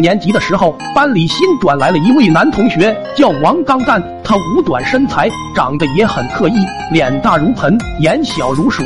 六年级的时候，班里新转来了一位男同学，叫王刚蛋。他五短身材，长得也很刻意，脸大如盆，眼小如鼠，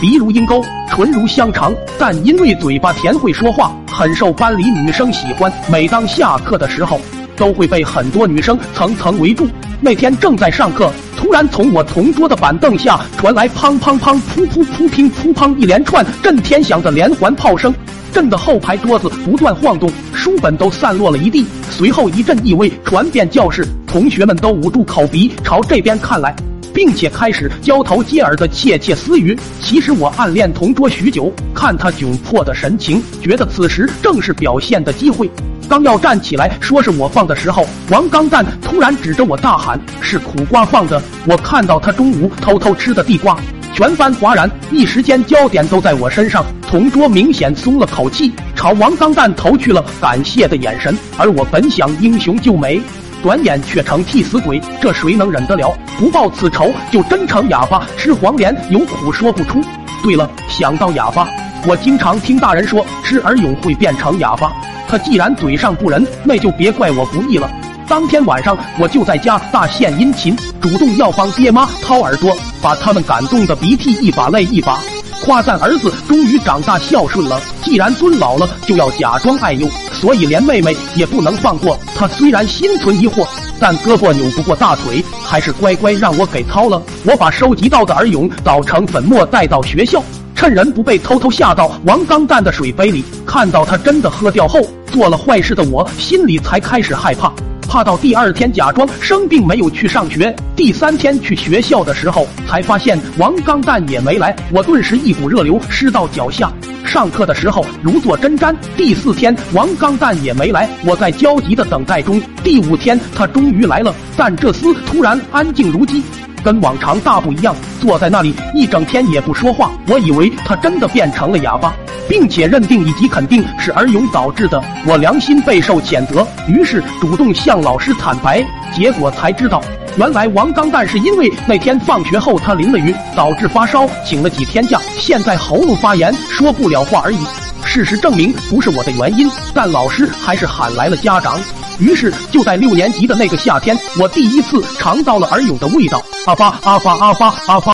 鼻如鹰钩，唇如香肠。但因为嘴巴甜，会说话，很受班里女生喜欢。每当下课的时候，都会被很多女生层层围住。那天正在上课，突然从我同桌的板凳下传来砰砰砰、噗噗噗、乒噗砰一连串震天响的连环炮声，震得后排桌子不断晃动，书本都散落了一地。随后一阵异味传遍教室，同学们都捂住口鼻朝这边看来，并且开始交头接耳的窃窃私语。其实我暗恋同桌许久，看他窘迫的神情，觉得此时正是表现的机会。刚要站起来说是我放的时候，王刚蛋突然指着我大喊：“是苦瓜放的！”我看到他中午偷偷吃的地瓜，全班哗然，一时间焦点都在我身上。同桌明显松了口气，朝王刚蛋投去了感谢的眼神。而我本想英雄救美，转眼却成替死鬼，这谁能忍得了？不报此仇，就真成哑巴，吃黄连有苦说不出。对了，想到哑巴，我经常听大人说吃耳蛹会变成哑巴。他既然嘴上不仁，那就别怪我不义了。当天晚上，我就在家大献殷勤，主动要帮爹妈掏耳朵，把他们感动的鼻涕一把泪一把，夸赞儿子终于长大孝顺了。既然尊老了，就要假装爱幼，所以连妹妹也不能放过。他虽然心存疑惑，但胳膊扭不过大腿，还是乖乖让我给掏了。我把收集到的耳蛹捣成粉末带到学校。趁人不备，偷偷下到王刚蛋的水杯里。看到他真的喝掉后，做了坏事的我心里才开始害怕，怕到第二天假装生病没有去上学。第三天去学校的时候，才发现王刚蛋也没来，我顿时一股热流湿到脚下。上课的时候如坐针毡。第四天王刚蛋也没来，我在焦急的等待中。第五天他终于来了，但这厮突然安静如鸡。跟往常大不一样，坐在那里一整天也不说话。我以为他真的变成了哑巴，并且认定以及肯定是儿勇导致的。我良心备受谴责，于是主动向老师坦白。结果才知道，原来王刚蛋是因为那天放学后他淋了雨，导致发烧，请了几天假，现在喉咙发炎，说不了话而已。事实证明不是我的原因，但老师还是喊来了家长。于是就在六年级的那个夏天，我第一次尝到了儿勇的味道。阿发阿发阿发阿发。